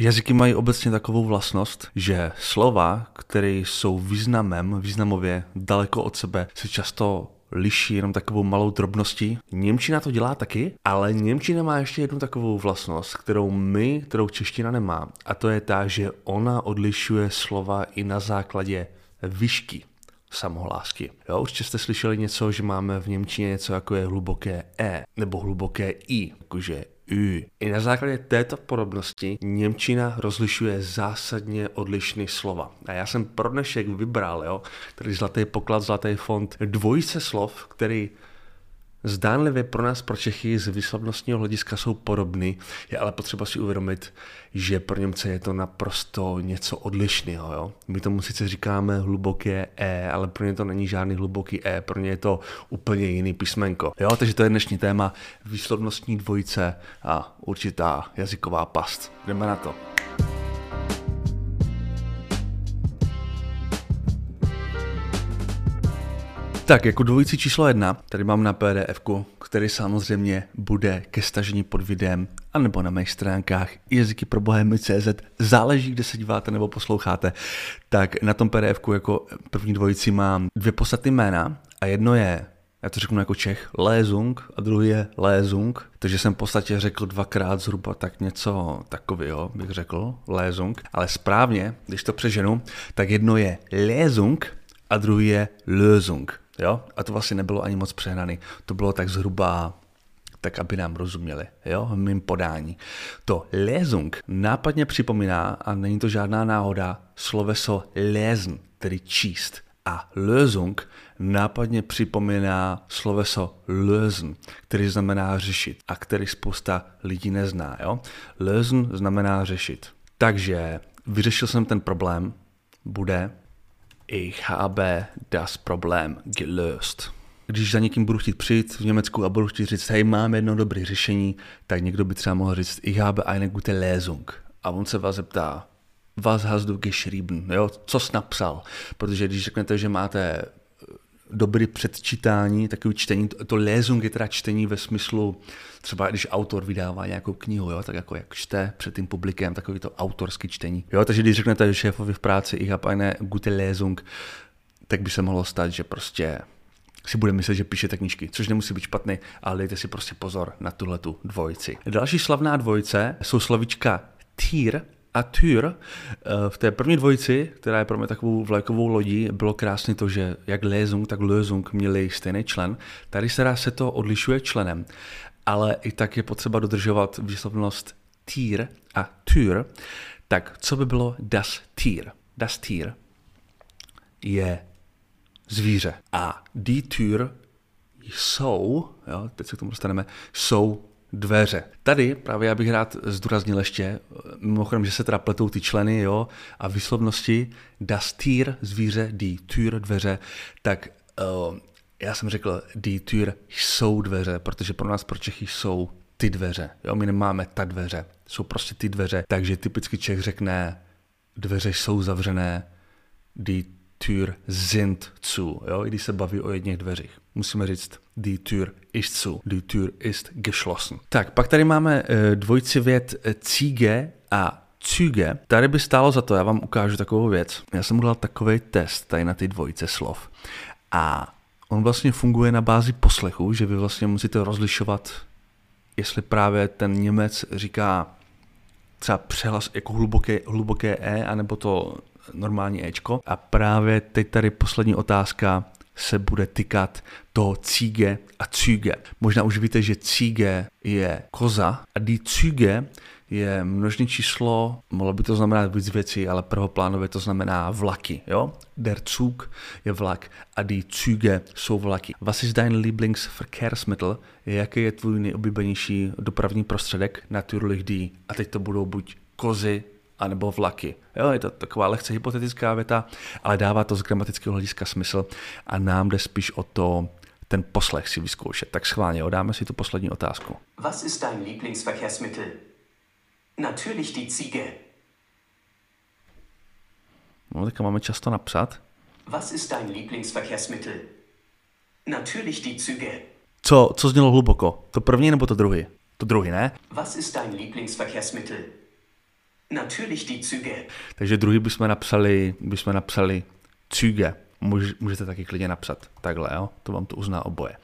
Jazyky mají obecně takovou vlastnost, že slova, které jsou významem, významově daleko od sebe, se často liší jenom takovou malou drobností. Němčina to dělá taky, ale Němčina má ještě jednu takovou vlastnost, kterou my, kterou čeština nemá. A to je ta, že ona odlišuje slova i na základě výšky samohlásky. Jo, určitě jste slyšeli něco, že máme v Němčině něco jako je hluboké E nebo hluboké I, jakože Ü. I na základě této podobnosti Němčina rozlišuje zásadně odlišný slova. A já jsem pro dnešek vybral, jo, tady zlatý poklad, zlatý fond, dvojice slov, který zdánlivě pro nás, pro Čechy z výslovnostního hlediska jsou podobný, je ale potřeba si uvědomit, že pro Němce je to naprosto něco odlišného. Jo? My tomu sice říkáme hluboké E, ale pro ně to není žádný hluboký E, pro ně je to úplně jiný písmenko. Jo? Takže to je dnešní téma výslovnostní dvojice a určitá jazyková past. Jdeme na to. Tak, jako dvojici číslo jedna, tady mám na pdf který samozřejmě bude ke stažení pod videem, anebo na mých stránkách jazyky pro bohemy.cz, záleží, kde se díváte nebo posloucháte, tak na tom pdf jako první dvojici mám dvě podstatné jména a jedno je já to řeknu jako Čech, Lézung a druhý je Lézung, takže jsem v podstatě řekl dvakrát zhruba tak něco takového, bych řekl, Lézung, ale správně, když to přeženu, tak jedno je Lézung a druhý je Lösung. Jo? A to vlastně nebylo ani moc přehnaný. To bylo tak zhruba tak aby nám rozuměli, jo, v mým podání. To lesung nápadně připomíná, a není to žádná náhoda, sloveso lesen, tedy číst. A lösung nápadně připomíná sloveso lösen, který znamená řešit a který spousta lidí nezná. Jo? Lösen znamená řešit. Takže vyřešil jsem ten problém, bude Ich habe das Problem gelöst. Když za někým budu chtít přijít v Německu a budu chtít říct, hej, mám jedno dobré řešení, tak někdo by třeba mohl říct, ich habe eine gute Lesung. A on se vás zeptá, was hast du geschrieben, jo, co jsi napsal? Protože když řeknete, že máte dobrý předčítání, takový čtení, to lézung je teda čtení ve smyslu, třeba když autor vydává nějakou knihu, jo, tak jako jak čte před tím publikem, takový to autorský čtení. Jo, takže když řeknete šéfovi v práci, ich habe eine gute Lesung, tak by se mohlo stát, že prostě si bude myslet, že píšete knížky, což nemusí být špatný, ale dejte si prostě pozor na tuhle tu dvojici. Další slavná dvojice jsou slovička týr a Tür. Eh, v té první dvojici, která je pro mě takovou vlajkovou lodí, bylo krásné to, že jak Lesung, tak Lösung měli stejný člen. Tady se dá se to odlišuje členem, ale i tak je potřeba dodržovat výslovnost Tier a Tür. Tak co by bylo das Tier? Das Tier je zvíře. A die Tür jsou, jo, teď se k tomu dostaneme, jsou dveře. Tady právě já bych rád zdůraznil ještě, mimochodem, že se teda pletou ty členy jo, a výslovnosti das Tier, zvíře, die Tür, dveře, tak uh, já jsem řekl, die Tür jsou dveře, protože pro nás, pro Čechy jsou ty dveře. Jo, my nemáme ta dveře, jsou prostě ty dveře, takže typicky Čech řekne, dveře jsou zavřené, die Tür sind zu, jo, i když se baví o jedných dveřích. Musíme říct, die Tür ist zu, die Tür ist geschlossen. Tak, pak tady máme uh, dvojci vět eh, Ziege a Züge. Tady by stálo za to, já vám ukážu takovou věc. Já jsem udělal takový test tady na ty dvojice slov. A on vlastně funguje na bázi poslechu, že vy vlastně musíte rozlišovat, jestli právě ten Němec říká třeba přehlas jako hluboké, hluboké E, anebo to normální Ečko. A právě teď tady poslední otázka se bude týkat toho cíge a cíge. Možná už víte, že cíge je koza a die cíge je množné číslo, mohlo by to znamenat víc věcí, ale prvoplánově to znamená vlaky. Jo? Der Zug je vlak a die Züge jsou vlaky. Was ist dein Lieblingsverkehrsmittel? Jaký je tvůj nejoblíbenější dopravní prostředek? Natürlich die. A teď to budou buď kozy, anebo vlaky. Jo, je to taková lehce hypotetická věta, ale dává to z gramatického hlediska smysl a nám jde spíš o to, ten poslech si vyzkoušet. Tak schválně, dáme si tu poslední otázku. Was ist dein Lieblingsverkehrsmittel? Natürlich die Ziege. No, tak máme často napsat. Was ist dein Lieblingsverkehrsmittel? Natürlich die Züge. Co, co znělo hluboko? To první nebo to druhý? To druhý, ne? Was ist dein Lieblingsverkehrsmittel? Natürlich die Züge. Takže druhý bychom napsali, bychom napsali Züge. Můž, můžete taky klidně napsat takhle, jo? to vám to uzná oboje.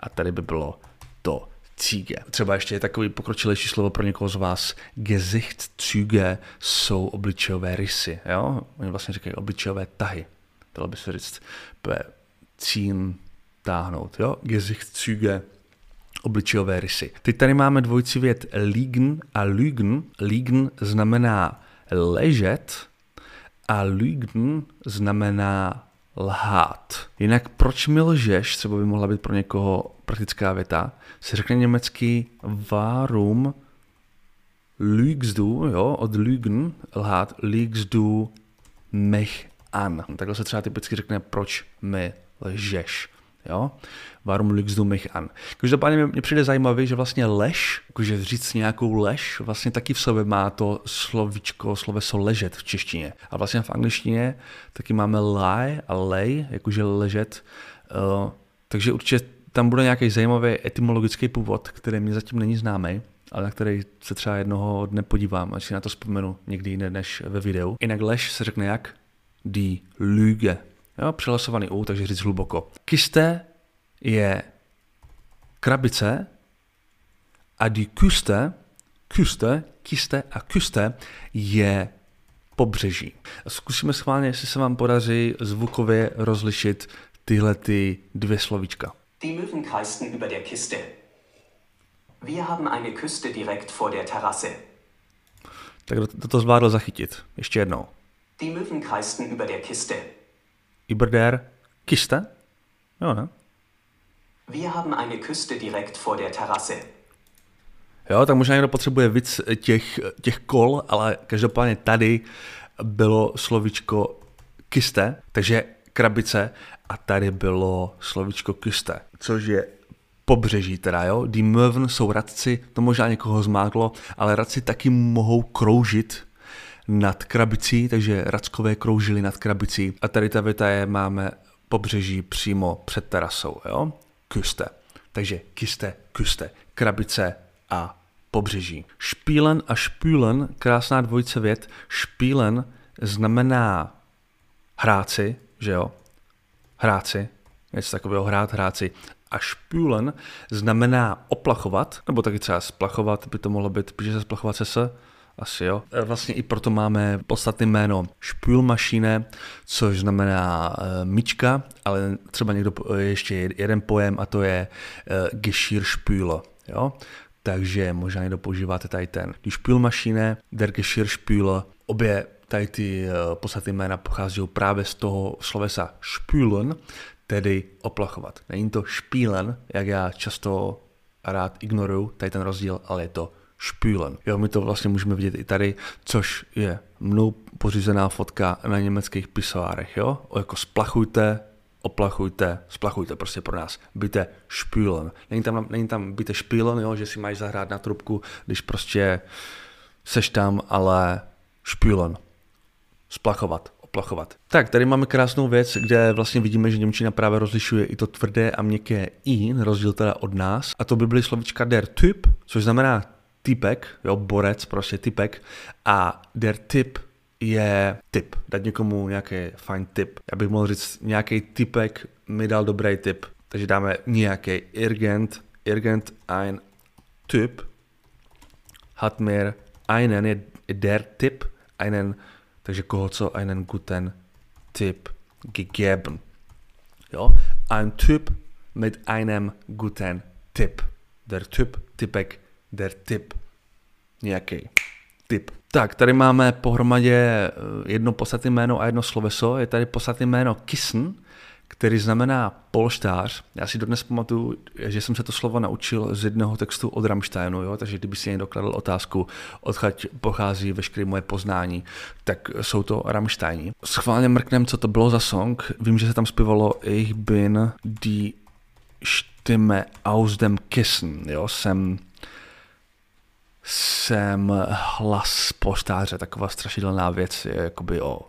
A tady by bylo to Züge. Třeba ještě je takový pokročilejší slovo pro někoho z vás. Gesichtszüge jsou obličejové rysy. Jo? Oni vlastně říkají obličejové tahy. Dalo by se říct cín táhnout. Jo? Gesichtszüge obličejové rysy. Teď tady máme dvojici vět liegen a lügen. Liegen znamená ležet a lügen znamená lhát. Jinak proč mi lžeš, třeba by mohla být pro někoho praktická věta, se řekne německy warum lügst du, jo, od lügen, lhát, lügst du mich an. Takhle se třeba typicky řekne, proč mi lžeš. Jo? Warum lügst du mich an? Každopádně mě přijde zajímavé, že vlastně lež, jakože říct nějakou lež, vlastně taky v sobě má to slovíčko, sloveso ležet v češtině. A vlastně v angličtině taky máme lie a lay, jakože ležet. Uh, takže určitě tam bude nějaký zajímavý etymologický původ, který mi zatím není známý, ale na který se třeba jednoho dne podívám, až si na to vzpomenu někdy jiné než ve videu. Jinak lež se řekne jak? Die Lüge. Jo, přihlasovaný U, takže říct hluboko. Kiste je krabice a die Küste, Küste, kiste a Küste je pobřeží. Zkusíme schválně, jestli se vám podaří zvukově rozlišit tyhle ty dvě slovíčka. Die Möwen kreisten über der Kiste. Wir haben eine Küste direkt vor der Terrasse. Tak kdo to zvládl zachytit? Ještě jednou. Die Möwen kreisten über der Kiste. Über der Kiste? Jo, ne? Wir haben eine Küste direkt vor der Terrasse. Jo, tak možná někdo potřebuje víc těch, těch kol, ale každopádně tady bylo slovíčko kiste, takže krabice a tady bylo slovíčko kyste, což je pobřeží teda, jo. Die Möwen jsou radci, to možná někoho zmáklo, ale radci taky mohou kroužit nad krabicí, takže rackové kroužili nad krabicí. A tady ta věta je, máme pobřeží přímo před terasou, jo. Küste. Takže kiste, küste, krabice a pobřeží. Špílen a špülen, krásná dvojice vět. Špílen znamená hráci, že jo? Hráci, něco takového hrát hráci. A špülen znamená oplachovat, nebo taky třeba splachovat, by to mohlo být, protože se splachovat se se, asi jo. E, vlastně i proto máme podstatné jméno Spülmaschine, což znamená e, myčka, ale třeba někdo e, ještě jeden pojem a to je Geschirrspüler. Jo? Takže možná někdo používáte tady ten. Die Spülmaschine, der Geschirrspüler, obě tady ty podstatné jména pochází právě z toho slovesa spülen, tedy oplachovat. Není to špílen, jak já často rád ignoruju, tady ten rozdíl, ale je to špülen. Jo, my to vlastně můžeme vidět i tady, což je mnou pořízená fotka na německých pisoárech, jo? O jako splachujte, oplachujte, splachujte prostě pro nás. Byte špülen. Není tam, není tam byte špílen, jo, že si máš zahrát na trubku, když prostě seš tam, ale špülen. Splachovat, oplachovat. Tak, tady máme krásnou věc, kde vlastně vidíme, že Němčina právě rozlišuje i to tvrdé a měkké i, rozdíl teda od nás. A to by byly slovička der Typ, což znamená typek, jo, borec, prostě typek. A der typ je tip, dát někomu nějaký fajn tip. Já bych mohl říct, nějaký typek mi dal dobrý tip. Takže dáme nějaký irgent, irgent ein typ hat mir einen, je der tip, einen, takže koho co, einen guten tip gegeben. Jo? Ein Typ mit einem guten Tipp. Der Typ, typek, der tip. Nějaký typ. Tak, tady máme pohromadě eh, jedno podstatné jméno a jedno sloveso. Je tady podstatné jméno Kissen, který znamená polštář. Já si dodnes pamatuju, že jsem se to slovo naučil z jednoho textu od Rammsteinu, jo? takže kdyby si někdo kladl otázku, odkud pochází veškeré moje poznání, tak jsou to Rammsteini. Schválně mrknem, co to bylo za song. Vím, že se tam zpěvalo Ich bin die Stimme aus dem Kissen. Jo? Jsem jsem hlas poštáře, taková strašidelná věc, jakoby o,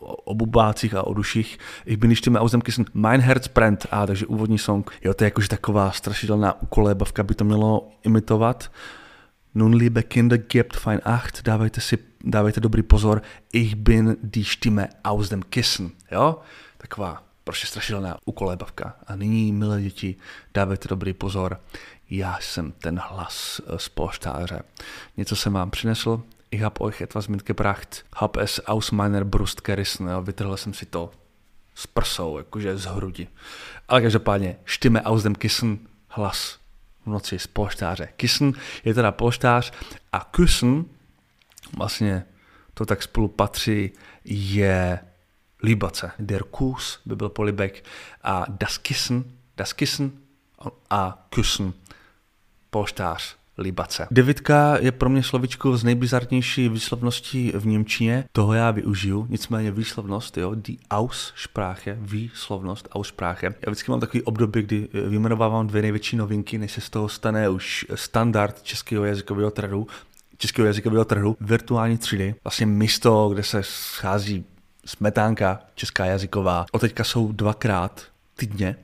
o bubácích a o duších. Ich bin nicht aus dem Kissen, mein Herz brennt. A takže úvodní song, jo, to je jakože taková strašidelná ukolébavka, by to mělo imitovat. Nun liebe Kinder, gebt fein acht, dávejte si, dávejte dobrý pozor, ich bin die Stimme aus dem Kissen. Jo? Taková prostě strašidelná ukolébavka. A nyní, milé děti, dávejte dobrý pozor, já jsem ten hlas z polštáře. Něco jsem vám přinesl, ich hab euch etwas mitgebracht, hab es aus meiner Brust gerissen, vytrhl jsem si to s prsou, jakože z hrudi. Ale každopádně, Stimme aus dem Kissen, hlas v noci z polštáře. Kissen je teda polštář a Küssen, vlastně to tak spolu patří, je líbace. Der Kuss by byl polibek a das Kissen, das Kissen a Küssen, polštář, libace. Devitka je pro mě slovičko z nejbizarnější výslovností v Němčině, toho já využiju, nicméně výslovnost, jo, die Aussprache, výslovnost, Aussprache. Já vždycky mám takový období, kdy vyjmenovávám dvě největší novinky, než se z toho stane už standard českého jazykového trhu, českého jazykového trhu, virtuální 3D, vlastně místo, kde se schází smetánka česká jazyková. O teďka jsou dvakrát týdně,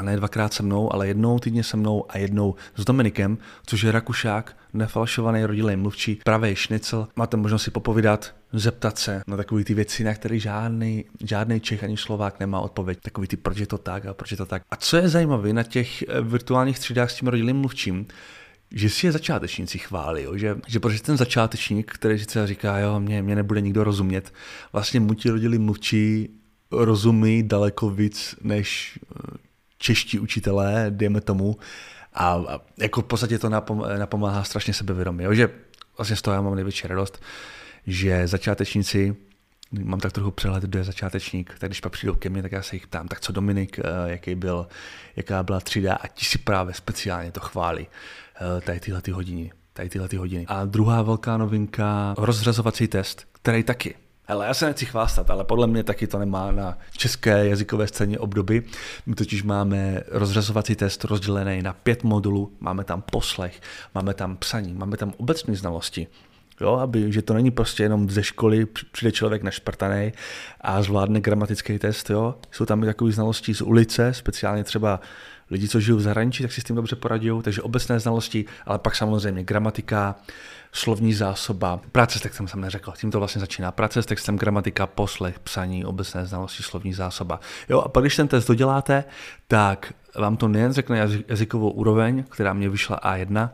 a ne dvakrát se mnou, ale jednou týdně se mnou a jednou s Dominikem, což je Rakušák, nefalšovaný rodilej mluvčí, pravý šnicl. Máte možnost si popovídat, zeptat se na takové ty věci, na které žádný, žádný Čech ani Slovák nemá odpověď. Takový ty, proč je to tak a proč je to tak. A co je zajímavé na těch eh, virtuálních třídách s tím rodilým mluvčím, že si je začátečníci chválí, jo? Že, že protože ten začátečník, který si třeba říká, jo, mě, mě nebude nikdo rozumět, vlastně mu ti rodili mluvčí rozumí daleko víc než eh, čeští učitelé, dejme tomu, a, a jako v podstatě to napom, napomáhá strašně sebevědomě, jo? že vlastně z toho já mám největší radost, že začátečníci, mám tak trochu přehled, kdo je začátečník, tak když pak přijdou ke mně, tak já se jich ptám, tak co Dominik, eh, jaký byl, jaká byla třída a ti si právě speciálně to chválí, eh, tady tyhle ty hodiny, tady tyhle ty hodiny. A druhá velká novinka, rozřazovací test, který taky ale já se nechci chvástat, ale podle mě taky to nemá na české jazykové scéně obdoby. My totiž máme rozřazovací test rozdělený na pět modulů, máme tam poslech, máme tam psaní, máme tam obecné znalosti. Jo, aby, že to není prostě jenom ze školy, přijde člověk našprtaný a zvládne gramatický test. Jo. Jsou tam i takové znalosti z ulice, speciálně třeba lidi, co žijou v zahraničí, tak si s tím dobře poradí, takže obecné znalosti, ale pak samozřejmě gramatika, slovní zásoba. Práce s textem jsem neřekl, tím to vlastně začíná. Práce s textem, gramatika, poslech, psaní, obecné znalosti, slovní zásoba. Jo, a pak když ten test doděláte, tak vám to nejen řekne jazykovou úroveň, která mě vyšla A1,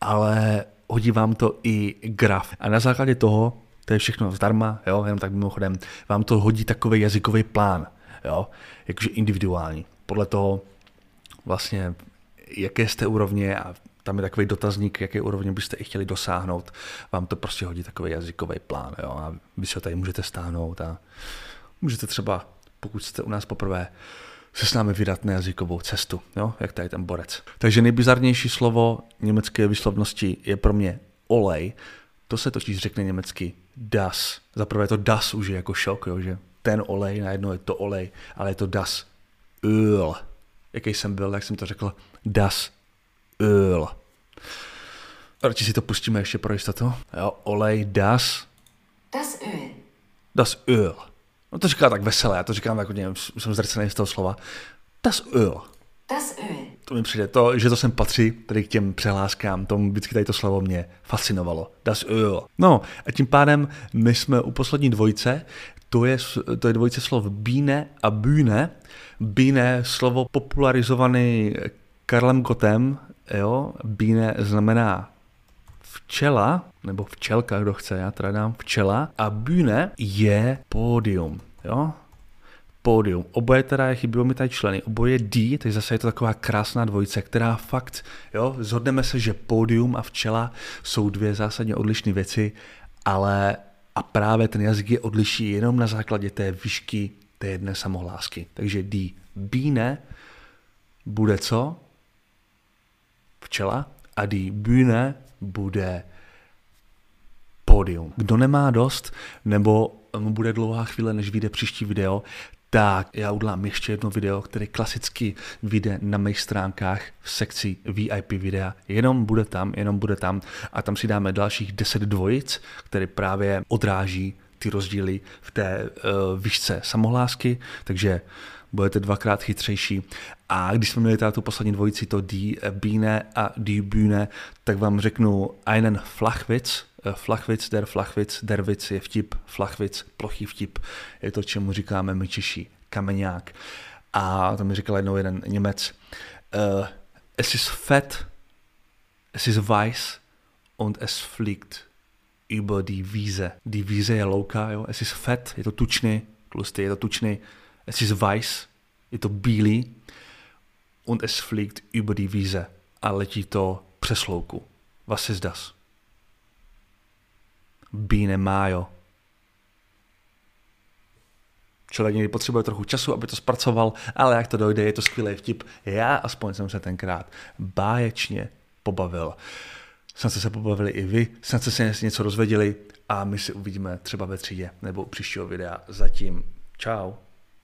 ale hodí vám to i graf. A na základě toho, to je všechno zdarma, jo, jenom tak mimochodem, vám to hodí takový jazykový plán, jo, jakože individuální. Podle toho vlastně, jaké jste úrovně a tam je takový dotazník, jaké úrovně byste i chtěli dosáhnout, vám to prostě hodí takový jazykový plán. Jo? A vy ho tady můžete stáhnout a můžete třeba, pokud jste u nás poprvé, se s námi vydat na jazykovou cestu, jo? jak tady ten borec. Takže nejbizarnější slovo německé výslovnosti je pro mě olej. To se totiž řekne německy das. Zaprvé to das už je jako šok, jo? že ten olej, najednou je to olej, ale je to das öl. Jaký jsem byl, jak jsem to řekl, das öl. Radši si to pustíme ještě pro jistotu. Jo, olej das. Das Öl. Das Öl. No to říká tak veselé, já to říkám jako nevím, jsem zrcený z toho slova. Das Öl. Das Öl. To mi přijde, to, že to sem patří, tady k těm přehláskám, tomu vždycky tady to slovo mě fascinovalo. Das Öl. No a tím pádem my jsme u poslední dvojice, to je, to je dvojice slov bíne a bühne. Bíne, slovo popularizovaný Karlem Gotem, jo, bíne znamená včela, nebo včelka, kdo chce, já teda dám včela, a bühne je pódium, jo, pódium. Oboje teda je chybilo mi tady členy, oboje D, takže zase je to taková krásná dvojice, která fakt, jo, zhodneme se, že pódium a včela jsou dvě zásadně odlišné věci, ale a právě ten jazyk je odliší jenom na základě té výšky té jedné samohlásky. Takže D, bíne bude co? včela a die Bühne bude pódium. Kdo nemá dost, nebo mu bude dlouhá chvíle, než vyjde příští video, tak já udělám ještě jedno video, které klasicky vyjde na mých stránkách v sekci VIP videa. Jenom bude tam, jenom bude tam a tam si dáme dalších 10 dvojic, které právě odráží ty rozdíly v té uh, výšce samohlásky, takže budete dvakrát chytřejší. A když jsme měli tu poslední dvojici, to Die Biene a Die Bühne, tak vám řeknu einen Flachwitz, Flachwitz, der Flachwitz, der Witz je vtip, Flachwitz, plochý vtip, je to, čemu říkáme my Češi, kameňák. A to mi říkal jednou jeden Němec, uh, es ist fett, es ist weiß und es fliegt über die Wiese. Die Wiese je louka, jo? es ist fett, je to tučný, tlustý, je to tučný, es ist weiß, je to bílý und es fliegt über die Wiese a letí to přes louku. Was ist das? Biene Mayo. Člověk někdy potřebuje trochu času, aby to zpracoval, ale jak to dojde, je to skvělý vtip. Já aspoň jsem se tenkrát báječně pobavil. Snad jste se pobavili i vy, snad jste se něco rozvěděli a my si uvidíme třeba ve třídě nebo u příštího videa. Zatím čau.